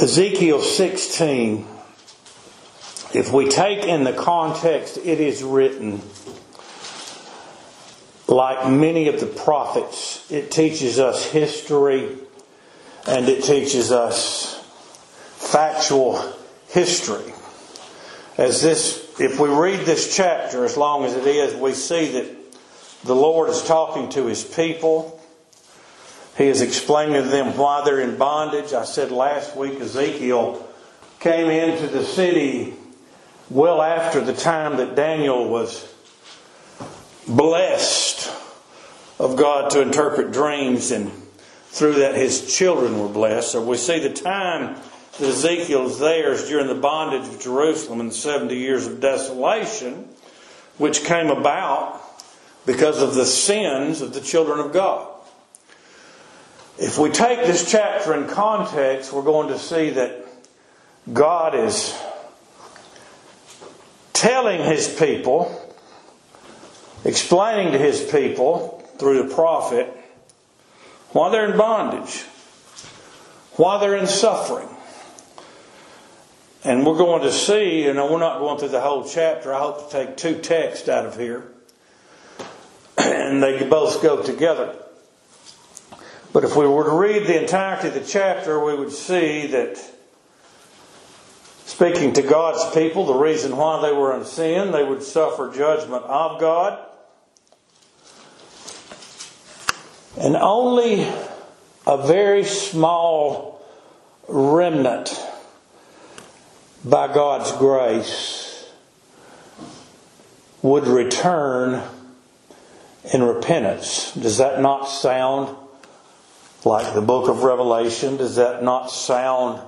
Ezekiel 16, if we take in the context it is written, like many of the prophets, it teaches us history and it teaches us factual history. As this, if we read this chapter as long as it is, we see that the Lord is talking to His people. He is explaining to them why they're in bondage. I said last week Ezekiel came into the city well after the time that Daniel was blessed of God to interpret dreams, and through that his children were blessed. So we see the time that Ezekiel is there is during the bondage of Jerusalem and the 70 years of desolation, which came about because of the sins of the children of God. If we take this chapter in context, we're going to see that God is telling his people, explaining to his people through the prophet why they're in bondage, why they're in suffering. And we're going to see, and we're not going through the whole chapter. I hope to take two texts out of here. And they both go together. But if we were to read the entirety of the chapter, we would see that speaking to God's people, the reason why they were in sin, they would suffer judgment of God. And only a very small remnant by God's grace would return in repentance. Does that not sound like the book of Revelation? Does that not sound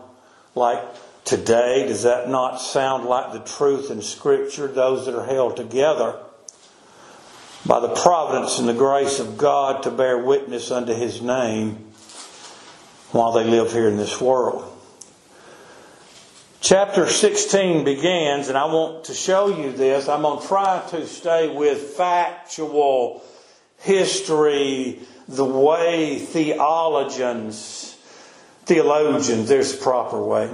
like today? Does that not sound like the truth in Scripture? Those that are held together by the providence and the grace of God to bear witness unto His name while they live here in this world. Chapter 16 begins, and I want to show you this. I'm going to try to stay with factual history, the way theologians, theologians, there's a proper way,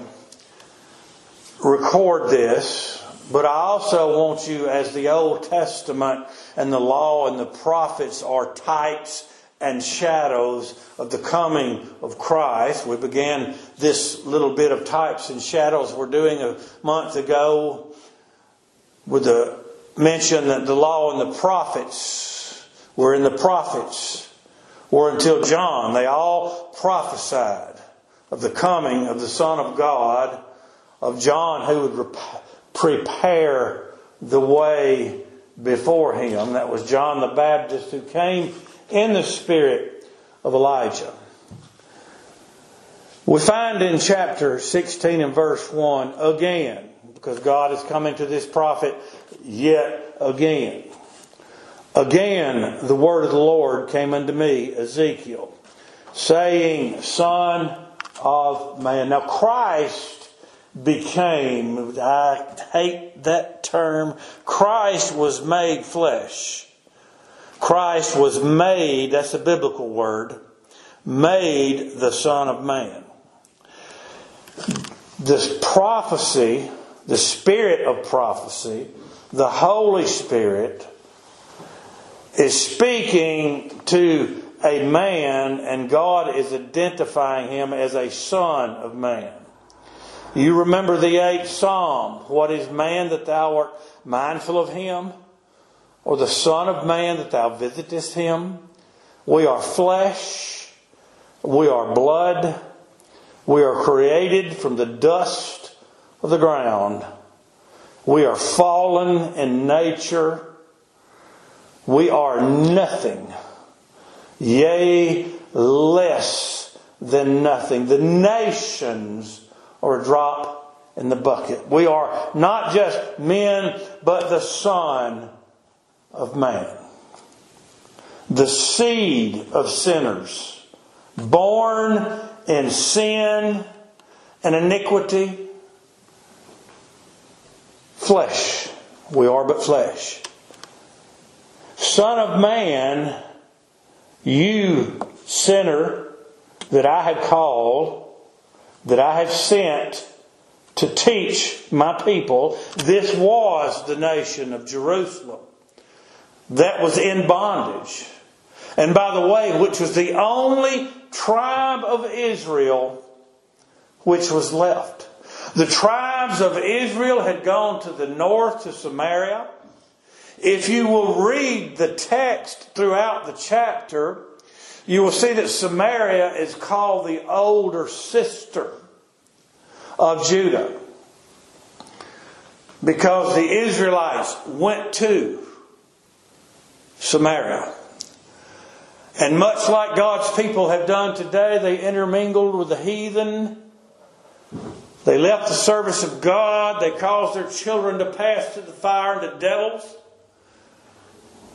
record this. But I also want you, as the Old Testament and the law and the prophets are types and shadows of the coming of Christ. We began this little bit of types and shadows we're doing a month ago with the mention that the law and the prophets were in the prophets were until John. They all prophesied of the coming of the Son of God, of John who would prepare the way before him. That was John the Baptist who came in the spirit of Elijah. We find in chapter 16 and verse 1 again, because God is coming to this prophet yet again. Again, the word of the Lord came unto me, Ezekiel, saying, Son of man. Now, Christ became, I hate that term, Christ was made flesh. Christ was made, that's a biblical word, made the Son of Man. This prophecy, the spirit of prophecy, the Holy Spirit, is speaking to a man, and God is identifying him as a son of man. You remember the eighth psalm. What is man that thou art mindful of him? or the Son of Man that thou visitest him? We are flesh, we are blood, we are created from the dust of the ground. We are fallen in nature. We are nothing, yea, less than nothing. The nations are a drop in the bucket. We are not just men, but the Son of man, the seed of sinners, born in sin and iniquity, flesh. We are but flesh. Son of man, you sinner that I have called, that I have sent to teach my people. This was the nation of Jerusalem that was in bondage. And by the way, which was the only tribe of Israel which was left. The tribes of Israel had gone to the north to Samaria. If you will read the text throughout the chapter, you will see that Samaria is called the older sister of Judah. Because the Israelites went to Samaria. And much like God's people have done today, they intermingled with the heathen. They left the service of God. They caused their children to pass to the fire and the devils.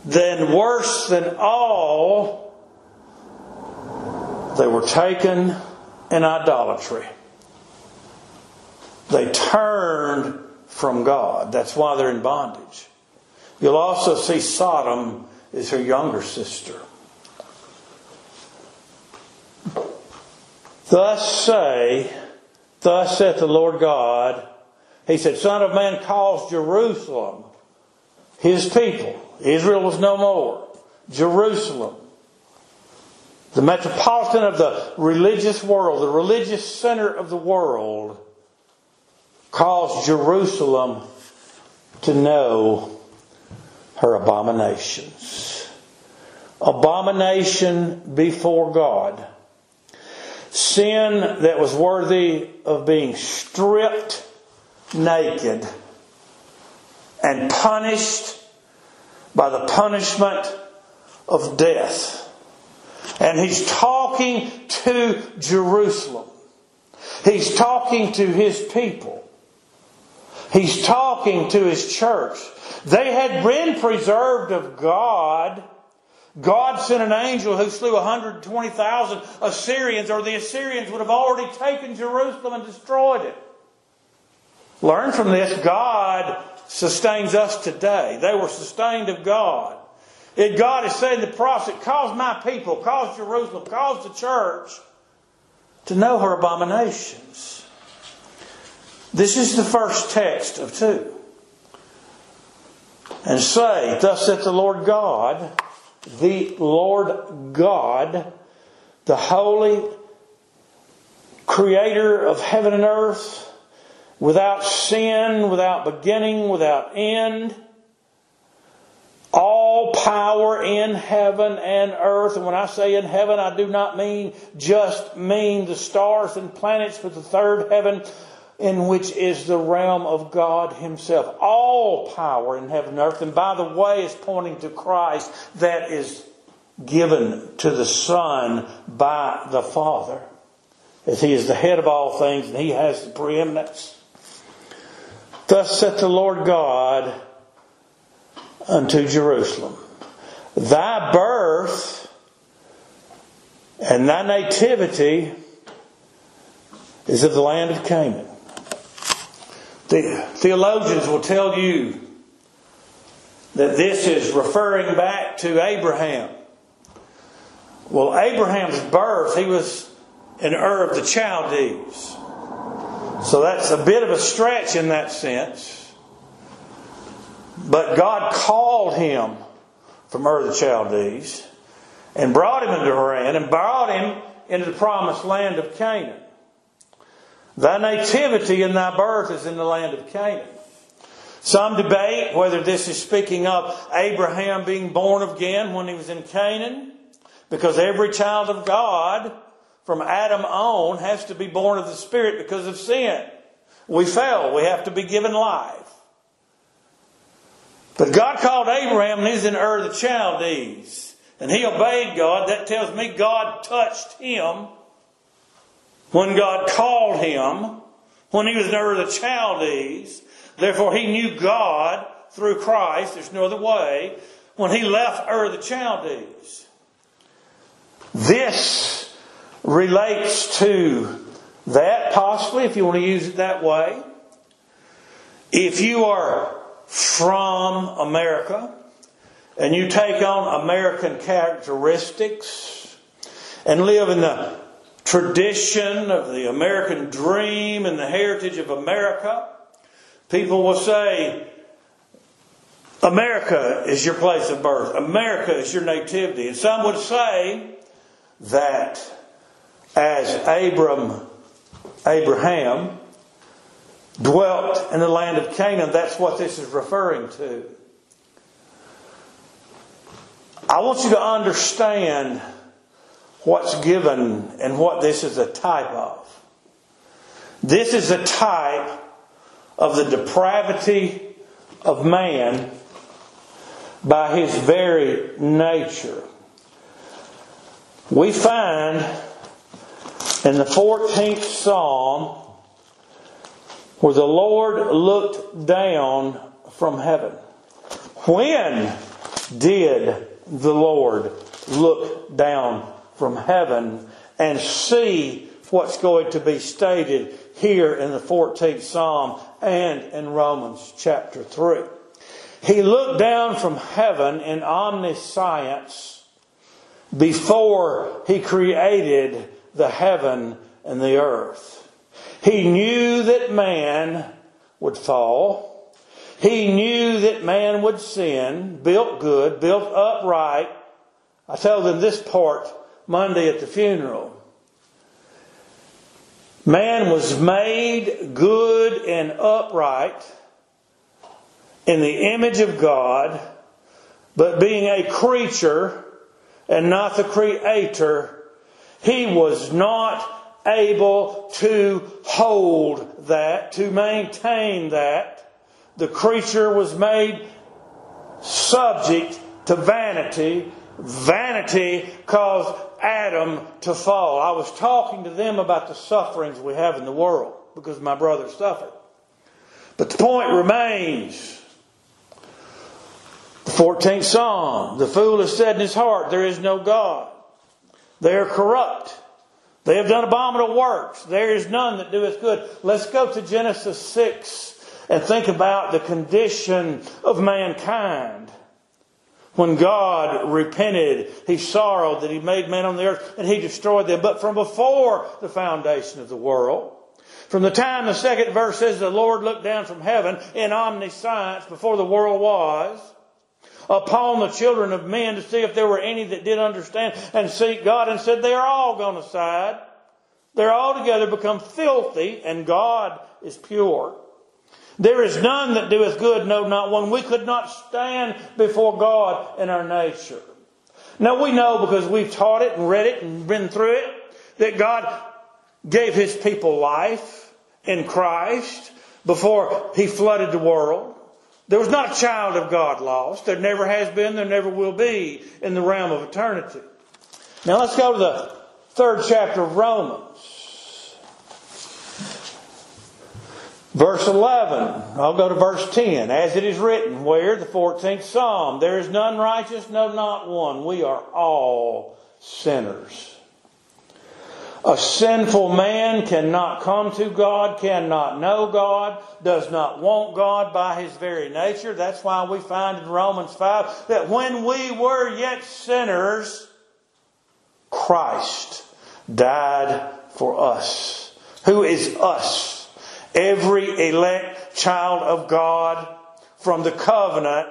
Then, worse than all, they were taken in idolatry. They turned from God. That's why they're in bondage. You'll also see Sodom is her younger sister. Thus say, Thus saith the Lord God, He said, Son of man calls Jerusalem his people. Israel was no more. Jerusalem. The metropolitan of the religious world, the religious center of the world, calls Jerusalem to know her abominations. Abomination before God sin that was worthy of being stripped naked and punished by the punishment of death. And he's talking to Jerusalem. He's talking to his people. He's talking to his church. They had been preserved of God God sent an angel who slew 120,000 Assyrians, or the Assyrians would have already taken Jerusalem and destroyed it. Learn from this God sustains us today. They were sustained of God. It God is saying the prophet, cause my people, cause Jerusalem, cause the church to know her abominations. This is the first text of two. And say, Thus saith the Lord God, the Lord God, the holy creator of heaven and earth, without sin, without beginning, without end, all power in heaven and earth. And when I say in heaven, I do not mean just mean the stars and planets, but the third heaven in which is the realm of God Himself. All power in heaven and earth. And by the way, is pointing to Christ that is given to the Son by the Father. As He is the head of all things and He has the preeminence. Thus saith the Lord God unto Jerusalem Thy birth and thy nativity is of the land of Canaan the theologians will tell you that this is referring back to Abraham. Well, Abraham's birth, he was in Ur of the Chaldees. So that's a bit of a stretch in that sense. But God called him from Ur the Chaldees and brought him into Haran and brought him into the promised land of Canaan. Thy nativity and thy birth is in the land of Canaan. Some debate whether this is speaking of Abraham being born again when he was in Canaan, because every child of God from Adam on has to be born of the Spirit because of sin. We fell. We have to be given life. But God called Abraham and he's in Ur the Chaldees. And he obeyed God. That tells me God touched him when God called him, when he was in Ur the Chaldees. Therefore, he knew God through Christ. There's no other way. When he left Ur of the Chaldees. This relates to that, possibly, if you want to use it that way. If you are from America and you take on American characteristics and live in the tradition of the American dream and the heritage of America. People will say, America is your place of birth. America is your nativity. And some would say that as Abram, Abraham dwelt in the land of Canaan, that's what this is referring to. I want you to understand what's given and what this is a type of. This is a type of the depravity of man by his very nature. We find in the 14th Psalm where the Lord looked down from heaven. When did the Lord look down from heaven and see what's going to be stated here in the 14th Psalm and in Romans chapter 3? He looked down from heaven in omniscience before he created the heaven and the earth. He knew that man would fall. He knew that man would sin, built good, built upright. I tell them this part Monday at the funeral. Man was made good and upright in the image of God, but being a creature and not the creator, he was not able to hold that, to maintain that. The creature was made subject to vanity. Vanity caused Adam to fall. I was talking to them about the sufferings we have in the world because my brother suffered. But the point remains the 14th Psalm. The fool has said in his heart, There is no God. They are corrupt. They have done abominable works. There is none that doeth good. Let's go to Genesis 6 and think about the condition of mankind. When God repented, He sorrowed that He made man on the earth and He destroyed them. But from before the foundation of the world, from the time the second verse says the Lord looked down from heaven in omniscience before the world was, upon the children of men to see if there were any that did understand and seek God and said they are all gone aside. They're altogether become filthy and God is pure. There is none that doeth good, no, not one. We could not stand before God in our nature. Now we know because we've taught it and read it and been through it that God gave His people life in Christ before He flooded the world. There was not a child of God lost. There never has been, there never will be in the realm of eternity. Now let's go to the third chapter of Romans. Verse 11. I'll go to verse 10. As it is written, where? The 14th Psalm. There is none righteous, no, not one. We are all sinners. A sinful man cannot come to God, cannot know God, does not want God by his very nature. That's why we find in Romans 5 that when we were yet sinners, Christ died for us. Who is us? Every elect child of God from the covenant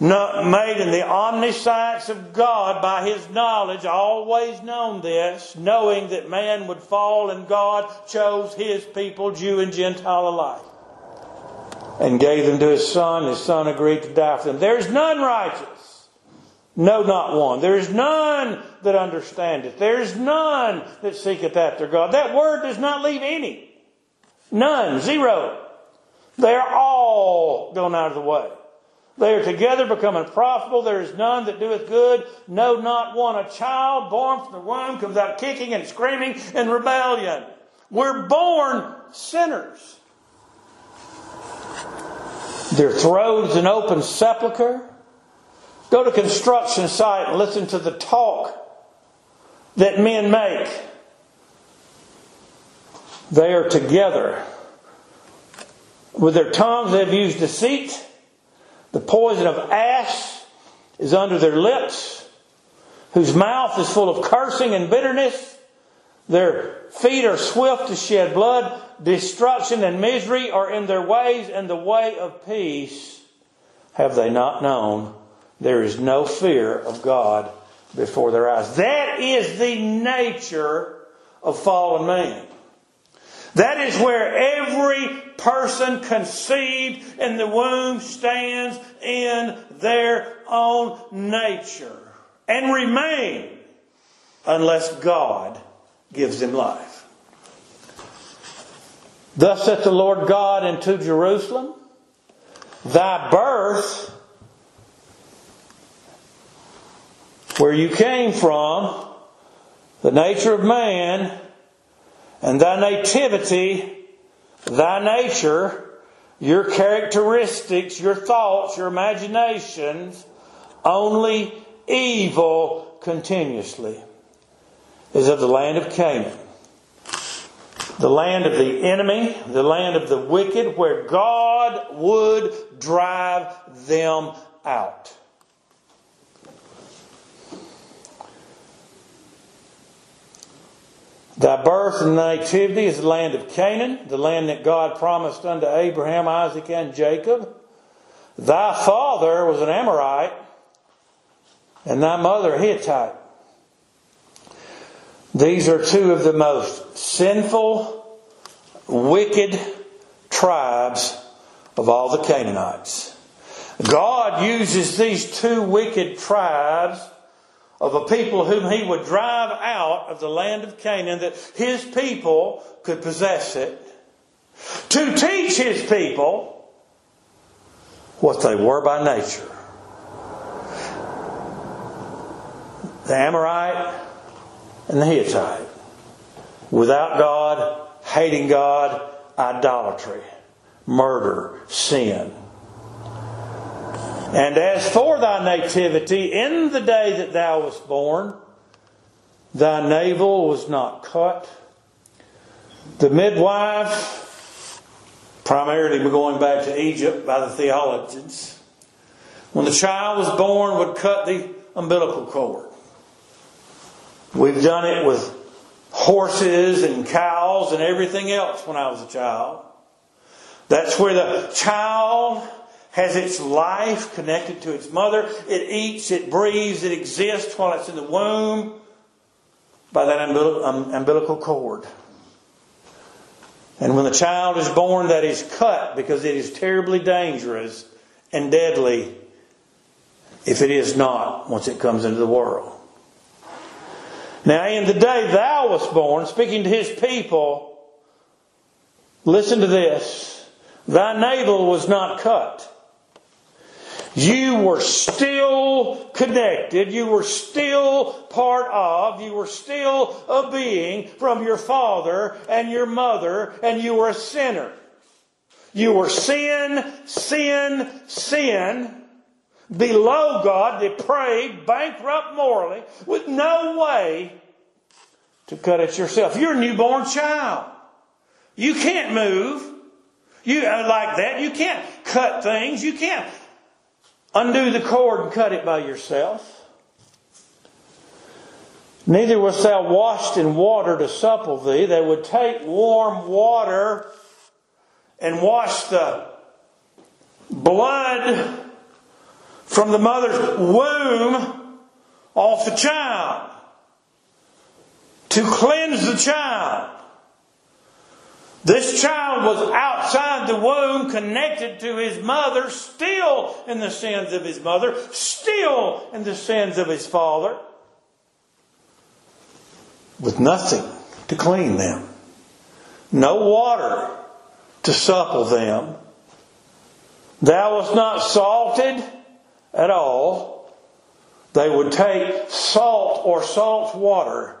made in the omniscience of God by His knowledge, always known this, knowing that man would fall and God chose His people, Jew and Gentile alike, and gave them to His Son. His Son agreed to die for them. There is none righteous. No, not one. There is none that understandeth. There is none that seeketh after God. That word does not leave any. None. Zero. They are all gone out of the way. They are together becoming profitable. There is none that doeth good. No, not one. A child born from the womb comes out kicking and screaming in rebellion. We're born sinners. Their throat is an open sepulchre. Go to construction site and listen to the talk that men make. They are together. With their tongues, they've used deceit. The poison of ash is under their lips, whose mouth is full of cursing and bitterness. Their feet are swift to shed blood. Destruction and misery are in their ways, and the way of peace have they not known. There is no fear of God before their eyes. That is the nature of fallen man. That is where every person conceived in the womb stands in their own nature and remain unless God gives them life. Thus saith the Lord God unto Jerusalem, Thy birth, where you came from, the nature of man, and thy nativity, thy nature, your characteristics, your thoughts, your imaginations, only evil continuously, is of the land of Canaan. The land of the enemy, the land of the wicked, where God would drive them out. Thy birth and nativity is the land of Canaan, the land that God promised unto Abraham, Isaac, and Jacob. Thy father was an Amorite, and thy mother a Hittite. These are two of the most sinful, wicked tribes of all the Canaanites. God uses these two wicked tribes of a people whom he would drive out of the land of Canaan that his people could possess it, to teach his people what they were by nature. The Amorite and the Hittite. Without God, hating God, idolatry, murder, sin. And as for thy nativity, in the day that thou wast born, thy navel was not cut. The midwife, primarily we're going back to Egypt by the theologians, when the child was born, would cut the umbilical cord. We've done it with horses and cows and everything else when I was a child. That's where the child has its life connected to its mother. It eats, it breathes, it exists while it's in the womb by that um, umbilical cord. And when the child is born, that is cut because it is terribly dangerous and deadly if it is not once it comes into the world. Now, in the day thou wast born, speaking to his people, listen to this. Thy navel was not cut you were still connected. You were still part of. You were still a being from your father and your mother, and you were a sinner. You were sin, sin, sin, below God, depraved, bankrupt morally, with no way to cut it yourself. You're a newborn child. You can't move. You uh, like that. You can't cut things. You can't undo the cord and cut it by yourself. Neither wast thou washed in water to supple thee. They would take warm water and wash the blood from the mother's womb off the child to cleanse the child. This child was outside the womb, connected to his mother, still in the sins of his mother, still in the sins of his father, with nothing to clean them, no water to supple them. Thou wast not salted at all. They would take salt or salt water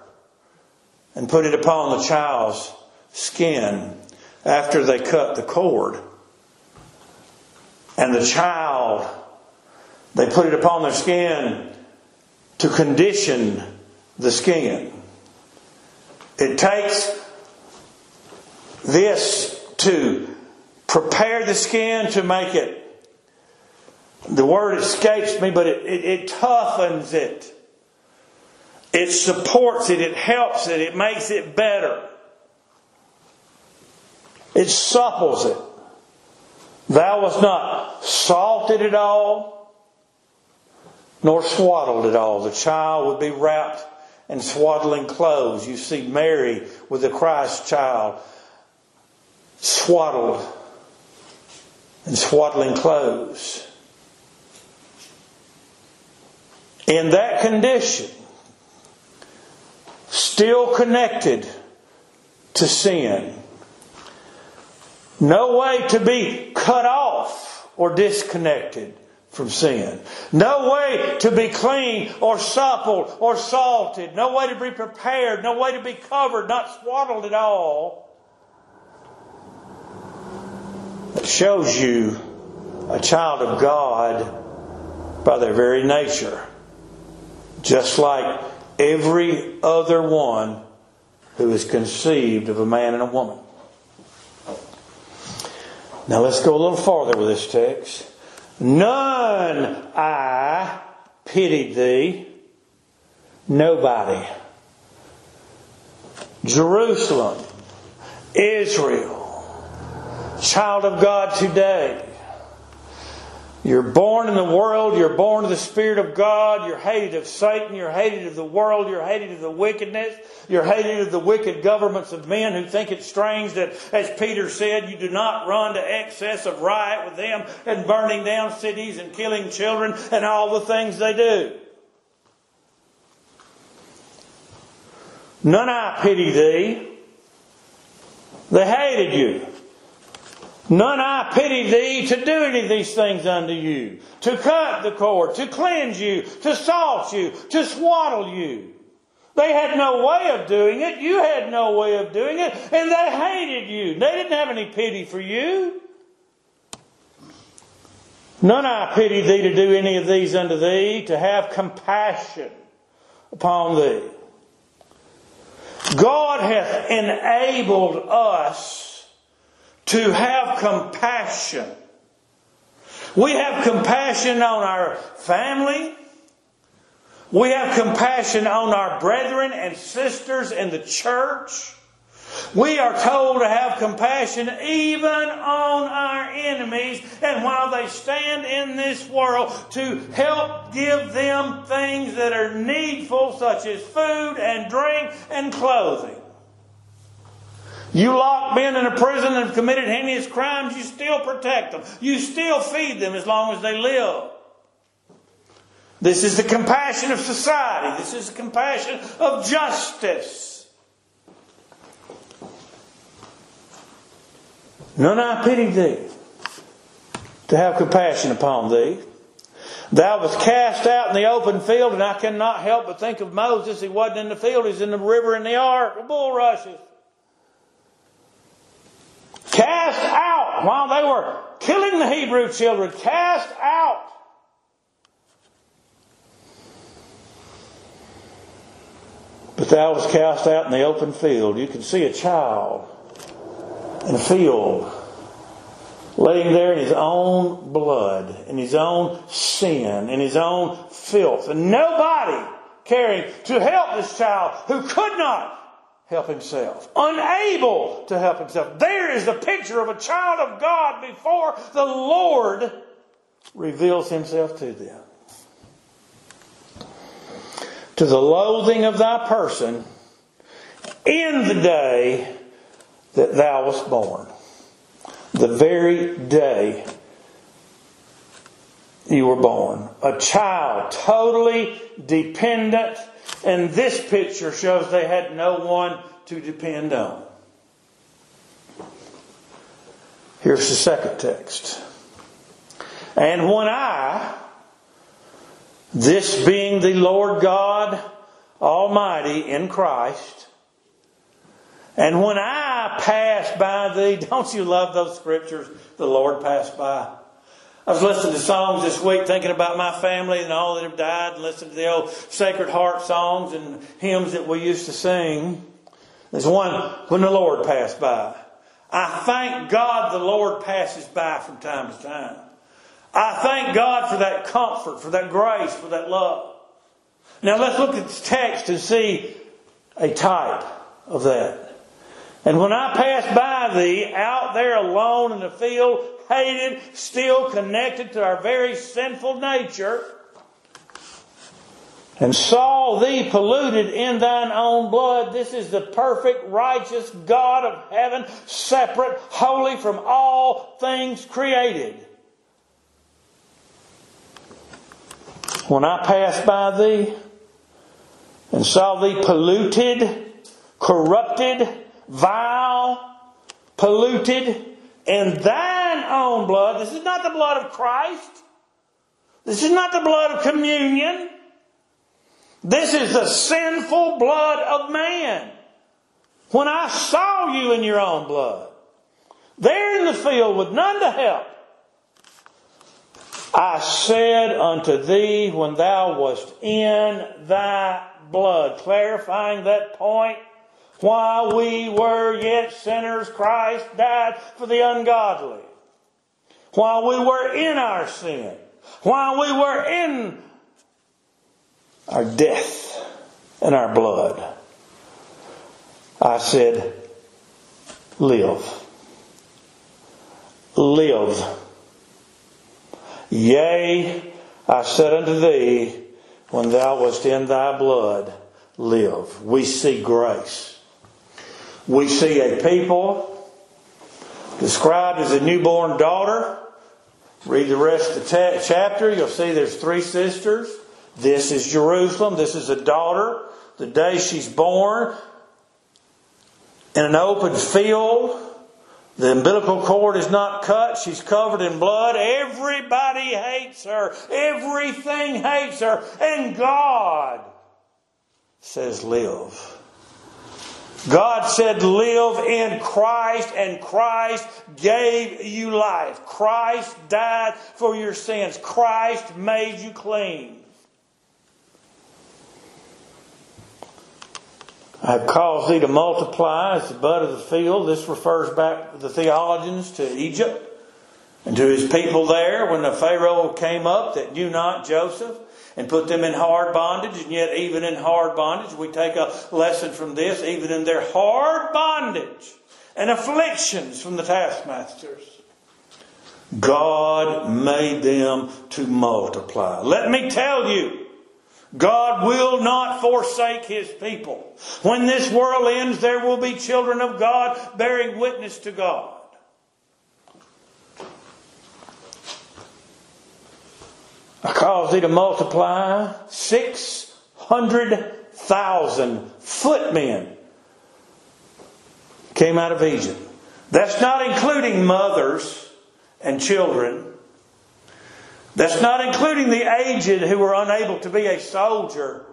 and put it upon the child's skin after they cut the cord. And the child, they put it upon their skin to condition the skin. It takes this to prepare the skin to make it. The word escapes me, but it, it, it toughens it It supports it, it helps it, it makes it better. It supples it. Thou wast not salted at all, nor swaddled at all. The child would be wrapped in swaddling clothes. You see Mary with the Christ child swaddled in swaddling clothes. In that condition, still connected to sin, no way to be cut off or disconnected from sin. No way to be clean or supple or salted. No way to be prepared. No way to be covered, not swaddled at all. It shows you a child of God by their very nature. Just like every other one who is conceived of a man and a woman. Now let's go a little farther with this text. None I pitied thee. Nobody. Jerusalem, Israel, child of God today, you're born in the world, you're born of the Spirit of God, you're hated of Satan, you're hated of the world, you're hated of the wickedness, you're hated of the wicked governments of men who think it strange that, as Peter said, you do not run to excess of riot with them and burning down cities and killing children and all the things they do. None I pity thee. They hated you. None I pity thee to do any of these things unto you, to cut the cord, to cleanse you, to salt you, to swaddle you. They had no way of doing it. You had no way of doing it. And they hated you. They didn't have any pity for you. None I pity thee to do any of these unto thee, to have compassion upon thee. God hath enabled us to have compassion. We have compassion on our family. We have compassion on our brethren and sisters in the church. We are told to have compassion even on our enemies and while they stand in this world to help give them things that are needful such as food and drink and clothing. You lock men in a prison and have committed heinous crimes, you still protect them. You still feed them as long as they live. This is the compassion of society. This is the compassion of justice. None I pity thee to have compassion upon thee. Thou wast cast out in the open field, and I cannot help but think of Moses. He wasn't in the field, he's in the river in the ark, the bulrushes cast out while they were killing the Hebrew children, cast out. But thou was cast out in the open field. You can see a child in a field laying there in his own blood, in his own sin, in his own filth, and nobody caring to help this child who could not help himself, unable to help himself. There is the picture of a child of God before the Lord reveals himself to them. To the loathing of thy person in the day that thou wast born. The very day you were born. A child totally dependent and this picture shows they had no one to depend on. Here's the second text. And when I, this being the Lord God Almighty in Christ, and when I pass by thee, don't you love those scriptures? The Lord passed by. I was listening to songs this week thinking about my family and all that have died and listening to the old Sacred Harp songs and hymns that we used to sing. There's one when the Lord passed by. I thank God the Lord passes by from time to time. I thank God for that comfort, for that grace, for that love. Now let's look at the text and see a type of that. And when I passed by thee, out there alone in the field, hated, still connected to our very sinful nature, and saw thee polluted in thine own blood. This is the perfect, righteous God of heaven, separate, holy from all things created. When I passed by thee and saw thee polluted, corrupted, vile, polluted in thine own blood. This is not the blood of Christ. This is not the blood of communion. This is the sinful blood of man. When I saw you in your own blood, there in the field with none to help, I said unto thee when thou wast in thy blood, clarifying that point, while we were yet sinners, Christ died for the ungodly. While we were in our sin, while we were in our death and our blood, I said, live. Live. Yea, I said unto thee, when thou wast in thy blood, live. We see grace. We see a people described as a newborn daughter. Read the rest of the chapter. You'll see there's three sisters. This is Jerusalem. This is a daughter. The day she's born in an open field. The umbilical cord is not cut. She's covered in blood. Everybody hates her. Everything hates her. And God says, live. God said, live in Christ, and Christ gave you life. Christ died for your sins. Christ made you clean. I have caused thee to multiply as the bud of the field. This refers back to the theologians to Egypt and to his people there when the Pharaoh came up that knew not Joseph and put them in hard bondage. And yet, even in hard bondage, we take a lesson from this. Even in their hard bondage and afflictions from the taskmasters, God made them to multiply. Let me tell you, God will not forsake His people. When this world ends, there will be children of God bearing witness to God. I cause thee to multiply 600,000 footmen came out of Egypt. That's not including mothers and children. That's not including the aged who were unable to be a soldier.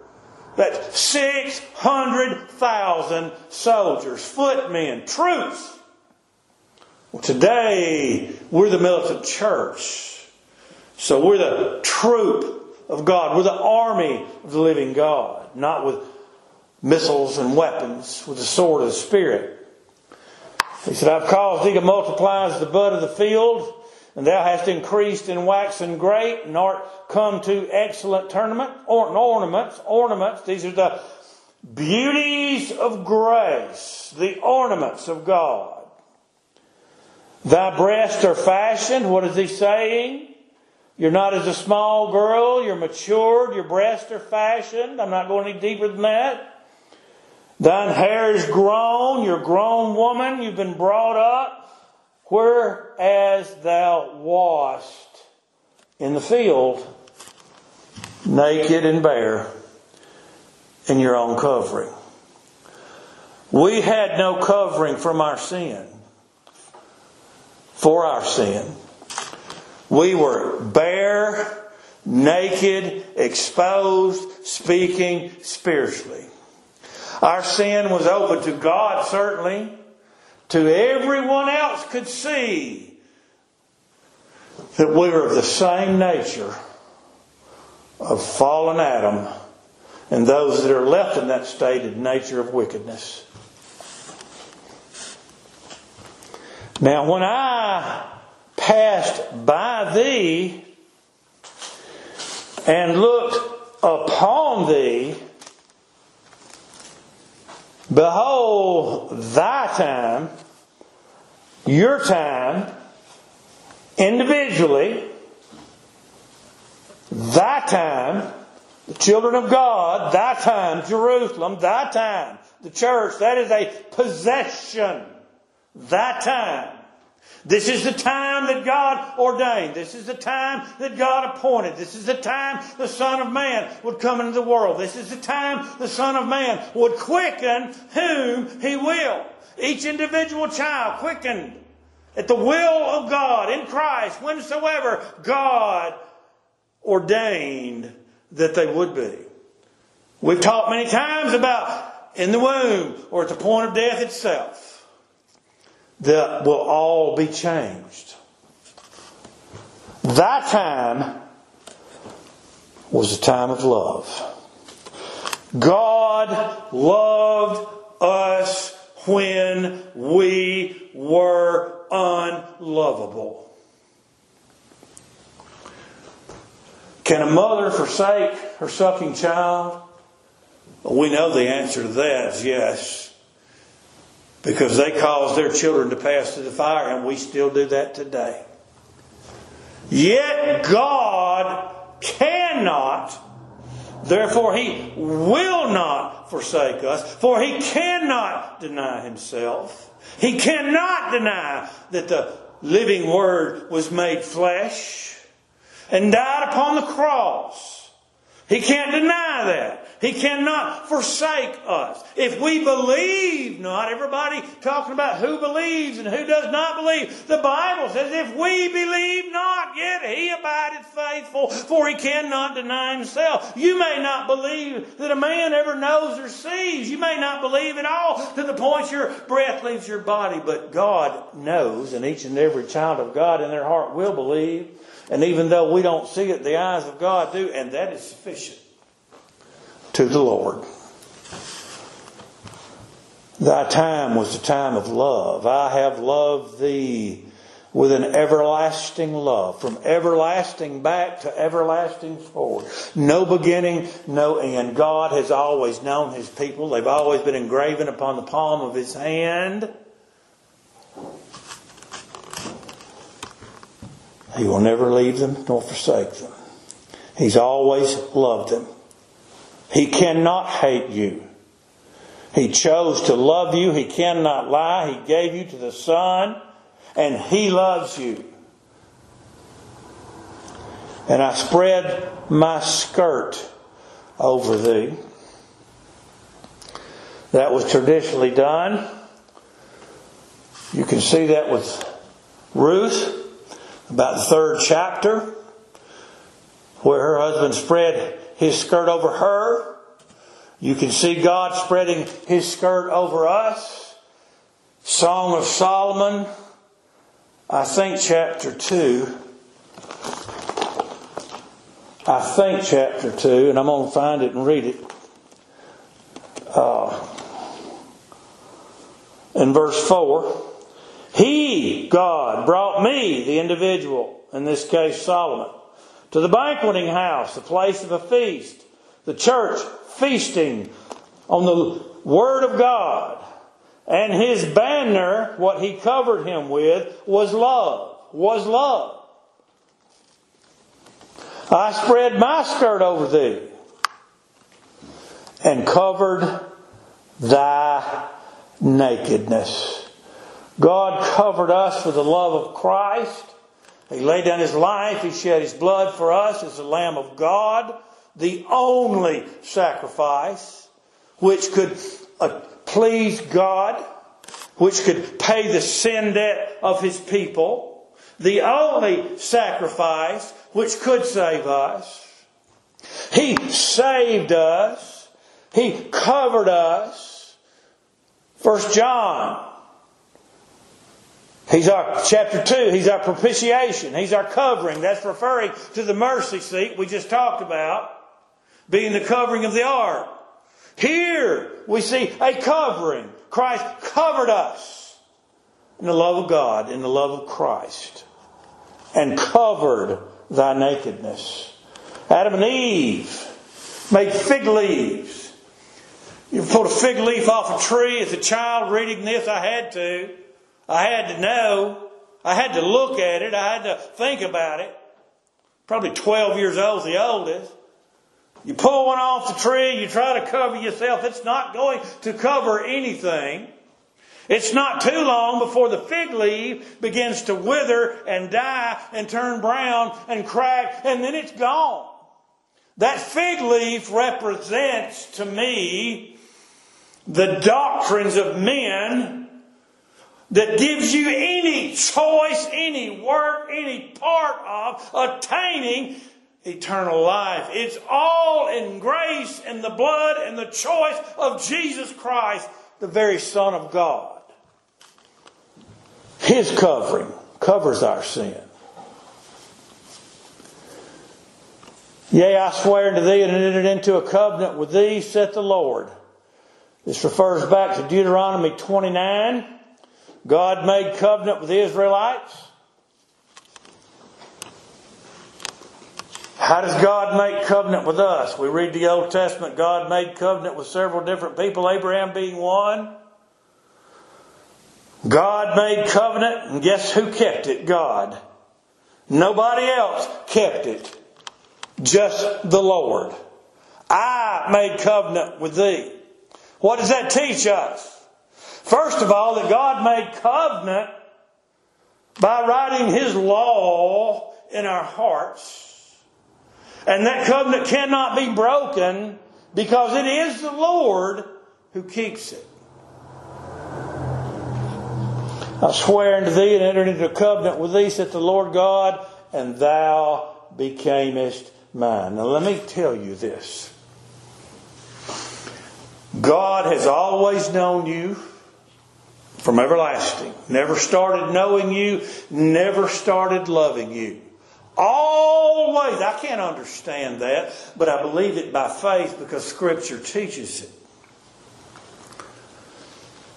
That's 600,000 soldiers, footmen, troops. Well, today, we're the militant church. So we're the troop of God. We're the army of the living God, not with missiles and weapons, with the sword of the Spirit. He said, I've caused thee to multiply as the bud of the field, and thou hast increased and great, and art come to excellent tournament, or ornaments, ornaments. These are the beauties of grace, the ornaments of God. Thy breasts are fashioned. What is he saying? You're not as a small girl. You're matured. Your breasts are fashioned. I'm not going any deeper than that. Thine hair is grown. You're a grown woman. You've been brought up. Whereas thou wast in the field, naked and bare, in your own covering. We had no covering from our sin, for our sin. We were bare, naked, exposed, speaking spiritually. Our sin was open to God, certainly. To everyone else could see that we were of the same nature of fallen Adam and those that are left in that state of nature of wickedness. Now, when I passed by thee and looked upon thee, behold, thy time, your time, individually, thy time, the children of God, thy time, Jerusalem, thy time, the church, that is a possession. Thy time. This is the time that God ordained. This is the time that God appointed. This is the time the Son of Man would come into the world. This is the time the Son of Man would quicken whom He will. Each individual child quickened at the will of God in Christ, whensoever God ordained that they would be. We've talked many times about in the womb or at the point of death itself that will all be changed. That time was a time of love. God loved us when we were unlovable. Can a mother forsake her sucking child? We know the answer to that is yes. Because they caused their children to pass through the fire, and we still do that today. Yet God cannot, therefore He will not forsake us, for He cannot deny Himself. He cannot deny that the living Word was made flesh and died upon the cross. He can't deny that. He cannot forsake us. If we believe not, everybody talking about who believes and who does not believe. The Bible says, if we believe not, yet he abideth faithful, for he cannot deny himself. You may not believe that a man ever knows or sees. You may not believe at all to the point your breath leaves your body, but God knows, and each and every child of God in their heart will believe. And even though we don't see it, the eyes of God do, and that is sufficient to the Lord. Thy time was the time of love. I have loved thee with an everlasting love, from everlasting back to everlasting forward. No beginning, no end. God has always known his people. They've always been engraven upon the palm of his hand. He will never leave them nor forsake them. He's always loved them. He cannot hate you. He chose to love you. He cannot lie. He gave you to the Son, and He loves you. And I spread my skirt over thee. That was traditionally done. You can see that with Ruth, about the third chapter, where her husband spread his skirt over her. You can see God spreading his skirt over us. Song of Solomon, I think chapter 2. I think chapter 2, and I'm going to find it and read it. Uh, in verse 4, He, God, brought me, the individual, in this case Solomon, to the banqueting house, the place of a feast, the church feasting on the Word of God. And his banner, what he covered him with, was love. Was love. I spread my skirt over thee and covered thy nakedness. God covered us with the love of Christ he laid down his life. He shed his blood for us as the Lamb of God, the only sacrifice which could uh, please God, which could pay the sin debt of his people, the only sacrifice which could save us. He saved us. He covered us. First John He's our, chapter 2, He's our propitiation. He's our covering. That's referring to the mercy seat we just talked about, being the covering of the ark. Here we see a covering. Christ covered us in the love of God, in the love of Christ, and covered thy nakedness. Adam and Eve made fig leaves. You pulled a fig leaf off a tree as a child reading this. I had to. I had to know. I had to look at it. I had to think about it. Probably 12 years old, the oldest. You pull one off the tree, you try to cover yourself. It's not going to cover anything. It's not too long before the fig leaf begins to wither and die and turn brown and crack, and then it's gone. That fig leaf represents to me the doctrines of men that gives you any choice, any work, any part of attaining eternal life. It's all in grace and the blood and the choice of Jesus Christ, the very Son of God. His covering covers our sin. Yea, I swear unto thee and entered into a covenant with thee, saith the Lord. This refers back to Deuteronomy 29. God made covenant with the Israelites. How does God make covenant with us? We read the Old Testament, God made covenant with several different people, Abraham being one. God made covenant, and guess who kept it? God. Nobody else kept it. Just the Lord. I made covenant with thee. What does that teach us? First of all, that God made covenant by writing His law in our hearts. And that covenant cannot be broken because it is the Lord who keeps it. I swear unto thee and entered into a covenant with thee, saith the Lord God, and thou becamest mine. Now let me tell you this. God has always known you from everlasting. Never started knowing you, never started loving you. Always. I can't understand that, but I believe it by faith because Scripture teaches it.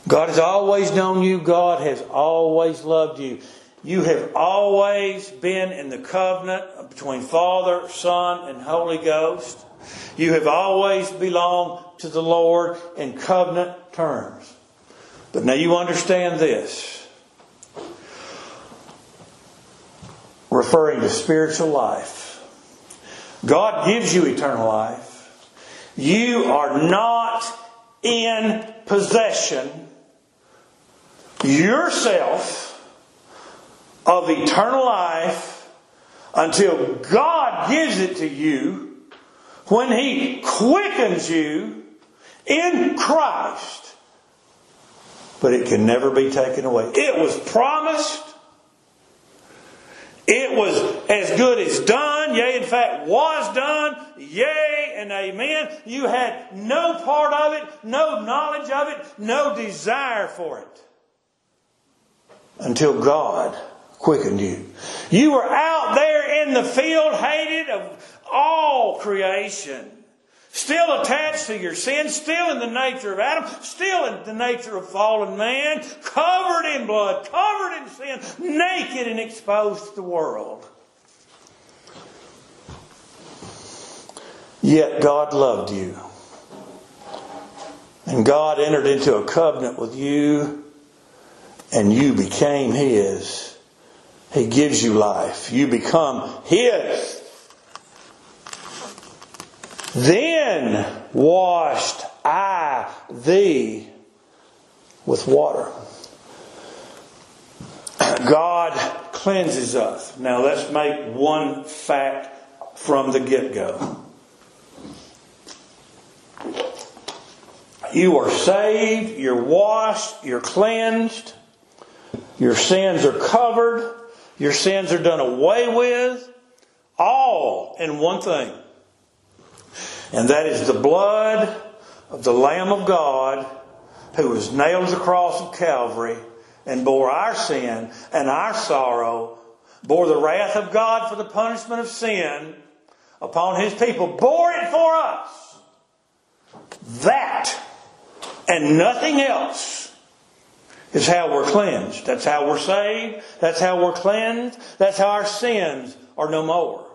God has always known you. God has always loved you. You have always been in the covenant between Father, Son, and Holy Ghost. You have always belonged to the Lord in covenant terms. But now you understand this. Referring to spiritual life. God gives you eternal life. You are not in possession yourself of eternal life until God gives it to you when He quickens you in Christ. But it can never be taken away. It was promised. It was as good as done, yea, in fact, was done, yea, and amen. You had no part of it, no knowledge of it, no desire for it until God quickened you. You were out there in the field, hated of all creation. Still attached to your sin, still in the nature of Adam, still in the nature of fallen man, covered in blood, covered in sin, naked and exposed to the world. Yet God loved you. And God entered into a covenant with you and you became His. He gives you life. You become His. Then washed I thee with water. God cleanses us. Now let's make one fact from the get go. You are saved, you're washed, you're cleansed. Your sins are covered. Your sins are done away with. All in one thing. And that is the blood of the Lamb of God who was nailed to the cross of Calvary and bore our sin and our sorrow, bore the wrath of God for the punishment of sin upon his people, bore it for us. That and nothing else is how we're cleansed. That's how we're saved. That's how we're cleansed. That's how our sins are no more.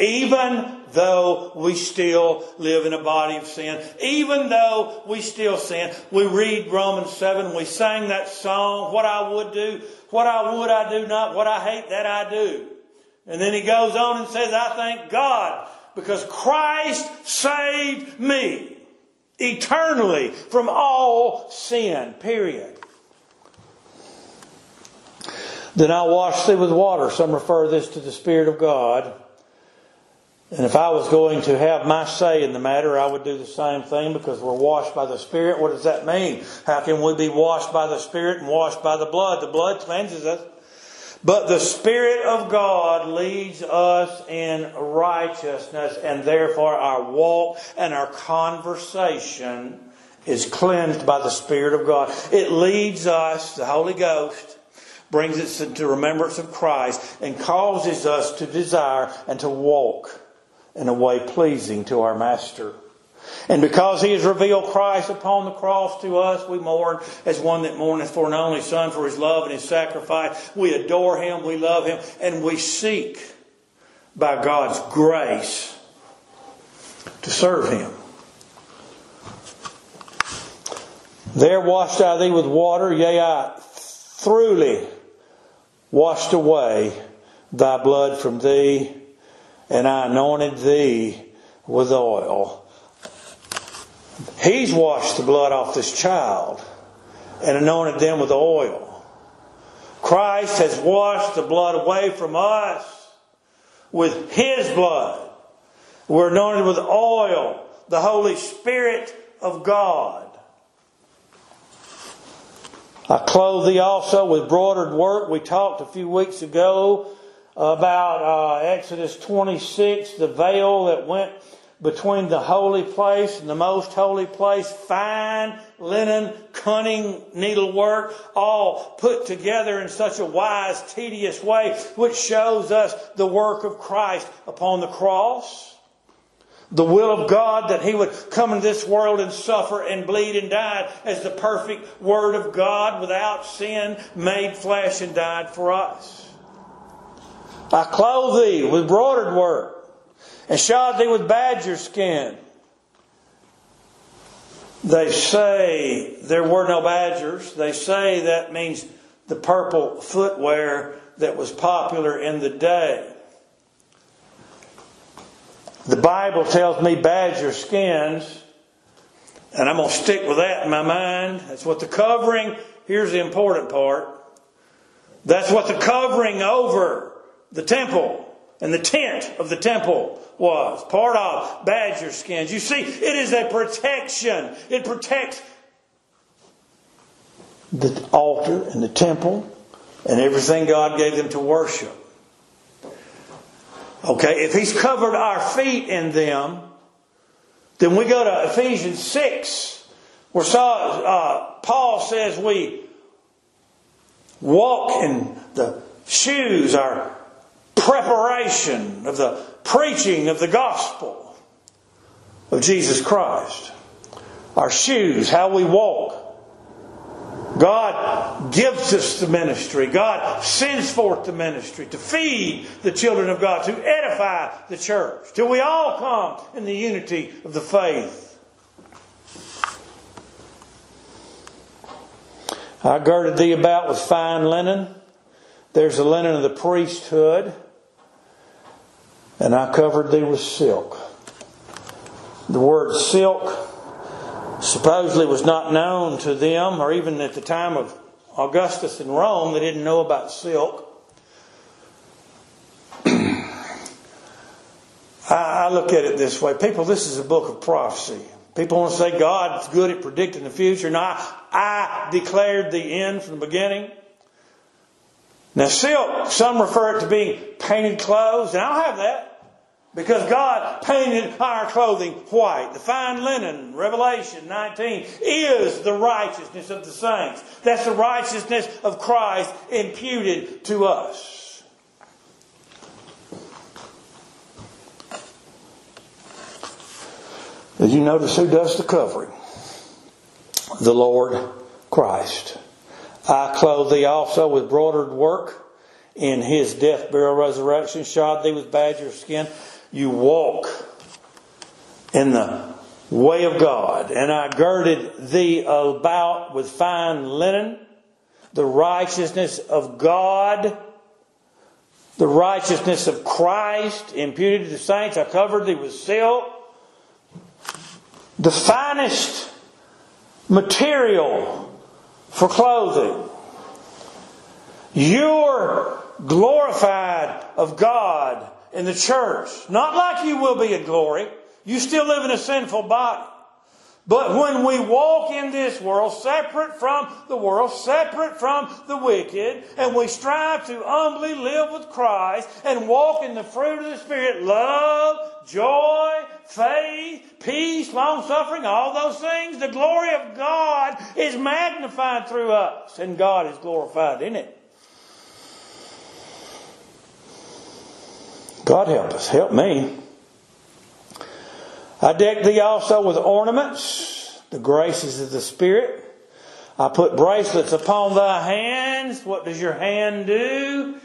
Even though we still live in a body of sin, even though we still sin, we read Romans 7, we sang that song, what I would do, what I would I do not, what I hate that I do. And then he goes on and says, I thank God because Christ saved me eternally from all sin, period. Then I'll wash thee with water. Some refer this to the Spirit of God. And if I was going to have my say in the matter, I would do the same thing because we're washed by the Spirit. What does that mean? How can we be washed by the Spirit and washed by the blood? The blood cleanses us. But the Spirit of God leads us in righteousness, and therefore our walk and our conversation is cleansed by the Spirit of God. It leads us, the Holy Ghost, brings us into remembrance of Christ, and causes us to desire and to walk in a way pleasing to our Master. And because he has revealed Christ upon the cross to us, we mourn as one that mourneth for an only Son for his love and his sacrifice. We adore him, we love him, and we seek by God's grace to serve him. There washed I thee with water, yea, I thoroughly washed away thy blood from thee, and I anointed thee with oil. He's washed the blood off this child and anointed them with oil. Christ has washed the blood away from us with His blood. We're anointed with oil, the Holy Spirit of God. I clothe thee also with broidered work. We talked a few weeks ago about uh, Exodus 26, the veil that went between the holy place and the most holy place, fine linen, cunning needlework, all put together in such a wise, tedious way, which shows us the work of Christ upon the cross. The will of God that He would come into this world and suffer and bleed and die as the perfect Word of God without sin made flesh and died for us. I clothe thee with broidered work and shod thee with badger skin. They say there were no badgers. They say that means the purple footwear that was popular in the day. The Bible tells me badger skins, and I'm going to stick with that in my mind. That's what the covering, here's the important part. That's what the covering over the temple and the tent of the temple was. Part of badger skins. You see, it is a protection. It protects the altar and the temple and everything God gave them to worship. Okay, if He's covered our feet in them, then we go to Ephesians 6, where uh, Paul says we walk in the shoes, our preparation of the preaching of the gospel of Jesus Christ. Our shoes, how we walk. God gives us the ministry. God sends forth the ministry to feed the children of God, to edify the church, till we all come in the unity of the faith. I girded thee about with fine linen. There's the linen of the priesthood and I covered thee with silk. The word silk supposedly was not known to them, or even at the time of Augustus in Rome, they didn't know about silk. I look at it this way. People, this is a book of prophecy. People want to say God's good at predicting the future. Now, I declared the end from the beginning. Now, silk, some refer it to being painted clothes, and I don't have that. Because God painted our clothing white. The fine linen, Revelation 19, is the righteousness of the saints. That's the righteousness of Christ imputed to us. Did you notice who does the covering? The Lord Christ. I clothe thee also with broidered work in his death, burial, resurrection, shod thee with badger skin. You walk in the way of God. And I girded thee about with fine linen, the righteousness of God, the righteousness of Christ imputed to the saints. I covered thee with silk, the finest material for clothing. You're glorified of God in the church. Not like you will be in glory. You still live in a sinful body. But when we walk in this world, separate from the world, separate from the wicked, and we strive to humbly live with Christ and walk in the fruit of the Spirit, love, joy, faith, peace, long suffering, all those things, the glory of God is magnified through us, and God is glorified in it. God help us, help me. I deck thee also with ornaments, the graces of the Spirit. I put bracelets upon thy hands. What does your hand do?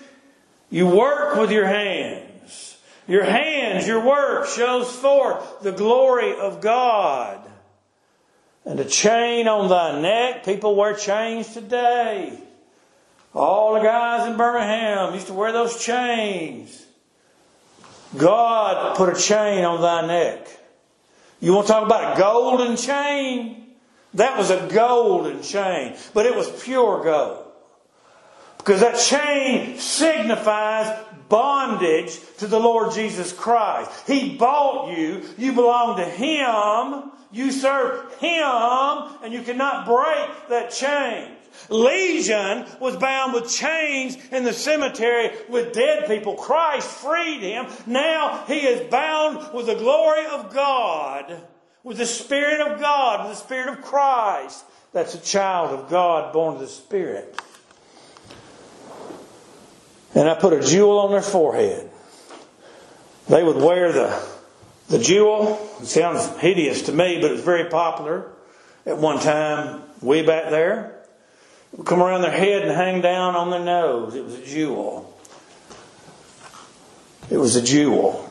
You work with your hands. Your hands, your work shows forth the glory of God. And a chain on thy neck. People wear chains today. All the guys in Birmingham used to wear those chains. God put a chain on thy neck. You want to talk about a golden chain? That was a golden chain, but it was pure gold. Because that chain signifies bondage to the Lord Jesus Christ. He bought you. You belong to Him. You serve Him, and you cannot break that chain. Legion was bound with chains in the cemetery with dead people. Christ freed him. Now he is bound with the glory of God, with the Spirit of God, with the Spirit of Christ. That's a child of God born of the Spirit. And I put a jewel on their forehead. They would wear the, the jewel. It sounds hideous to me, but it's very popular at one time, way back there come around their head and hang down on their nose. It was a jewel. It was a jewel.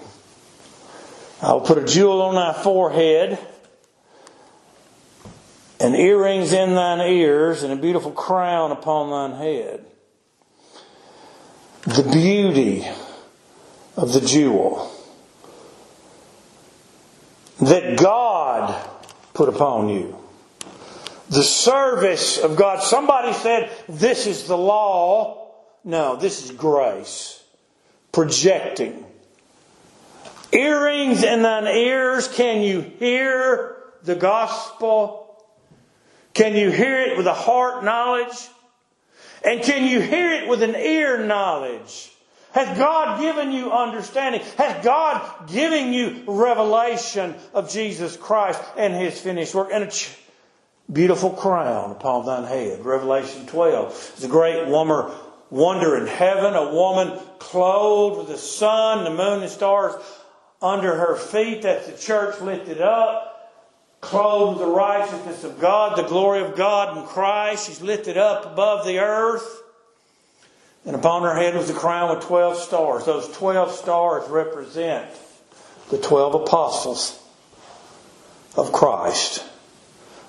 I'll put a jewel on thy forehead, and earrings in thine ears, and a beautiful crown upon thine head. The beauty of the jewel that God put upon you the service of God. Somebody said, This is the law. No, this is grace. Projecting. Earrings in thine ears. Can you hear the gospel? Can you hear it with a heart knowledge? And can you hear it with an ear knowledge? Has God given you understanding? Has God given you revelation of Jesus Christ and His finished work? And beautiful crown upon thine head. Revelation 12 is a great woman, wonder in heaven, a woman clothed with the sun, the moon, and stars under her feet. That's the church lifted up. Clothed with the righteousness of God, the glory of God in Christ. She's lifted up above the earth. And upon her head was a crown with 12 stars. Those 12 stars represent the 12 apostles of Christ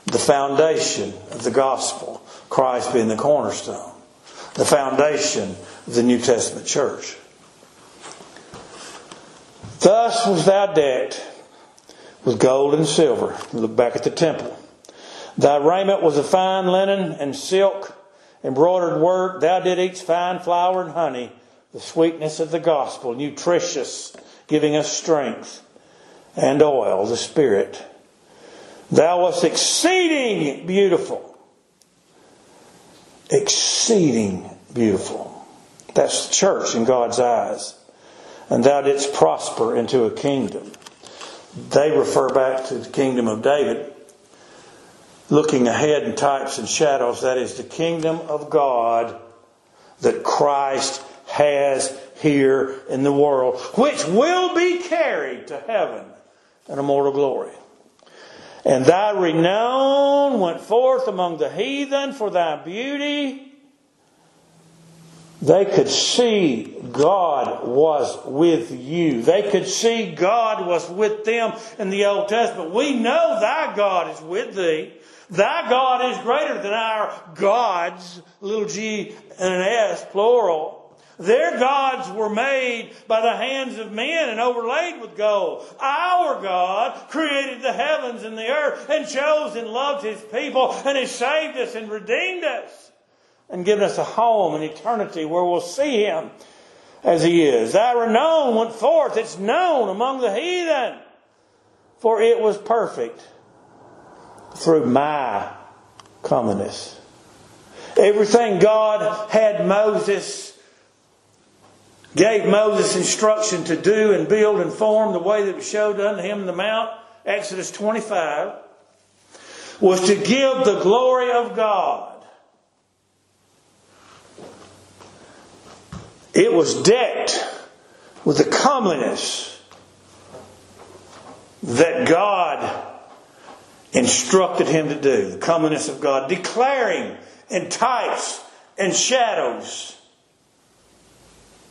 the foundation of the gospel, Christ being the cornerstone, the foundation of the New Testament church. Thus was thou decked with gold and silver. Look back at the temple. Thy raiment was of fine linen and silk, embroidered work. Thou did eat fine flour and honey, the sweetness of the gospel, nutritious, giving us strength, and oil, the Spirit Thou wast exceeding beautiful. Exceeding beautiful. That's the church in God's eyes. And thou didst prosper into a kingdom. They refer back to the kingdom of David. Looking ahead in types and shadows, that is the kingdom of God that Christ has here in the world, which will be carried to heaven and immortal glory. And thy renown went forth among the heathen for thy beauty. they could see God was with you. They could see God was with them in the Old Testament. We know thy God is with thee. Thy God is greater than our gods, little g and an s, plural. Their gods were made by the hands of men and overlaid with gold. Our God created the heavens and the earth and chose and loved his people and has saved us and redeemed us and given us a home in eternity where we'll see him as he is. Thy renown went forth. It's known among the heathen. For it was perfect through my comeliness. Everything God had Moses gave Moses instruction to do and build and form the way that was showed unto him in the mount, Exodus 25, was to give the glory of God. It was decked with the comeliness that God instructed him to do, the comeliness of God, declaring in types and shadows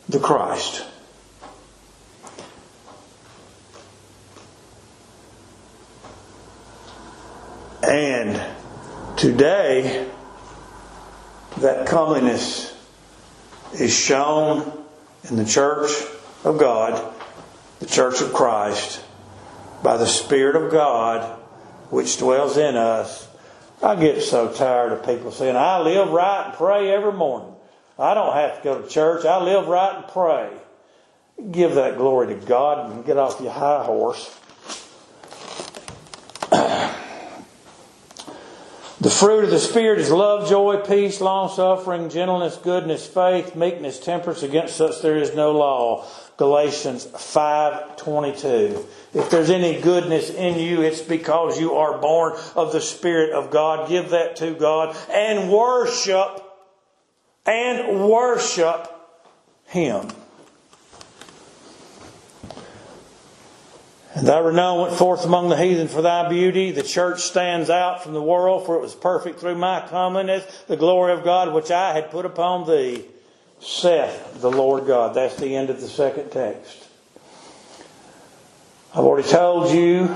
the Christ. And today, that comeliness is shown in the church of God, the church of Christ, by the Spirit of God which dwells in us. I get so tired of people saying, I live right and pray every morning. I don't have to go to church. I live right and pray. Give that glory to God and get off your high horse. the fruit of the Spirit is love, joy, peace, long suffering, gentleness, goodness, faith, meekness, temperance. Against such there is no law. Galatians 5:22. If there's any goodness in you, it's because you are born of the Spirit of God. Give that to God and worship and worship Him. And thy renown went forth among the heathen for thy beauty. The church stands out from the world, for it was perfect through my comeliness, the glory of God which I had put upon thee, saith the Lord God. That's the end of the second text. I've already told you,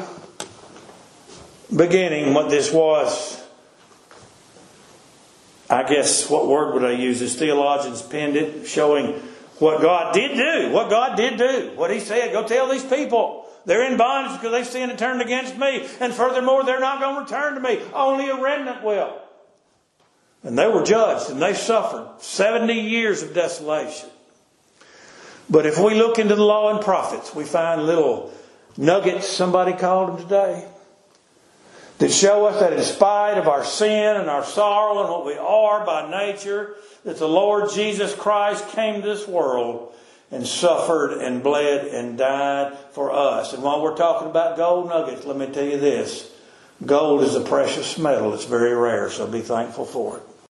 beginning, what this was. I guess what word would I use? As theologians penned it, showing what God did do. What God did do. What He said. Go tell these people. They're in bondage because they've sinned and turned against me. And furthermore, they're not going to return to me. Only a remnant will. And they were judged and they suffered 70 years of desolation. But if we look into the law and prophets, we find little nuggets, somebody called them today, that show us that in spite of our sin and our sorrow and what we are by nature, that the Lord Jesus Christ came to this world and suffered and bled and died for us. And while we're talking about gold nuggets, let me tell you this. Gold is a precious metal. It's very rare, so be thankful for it.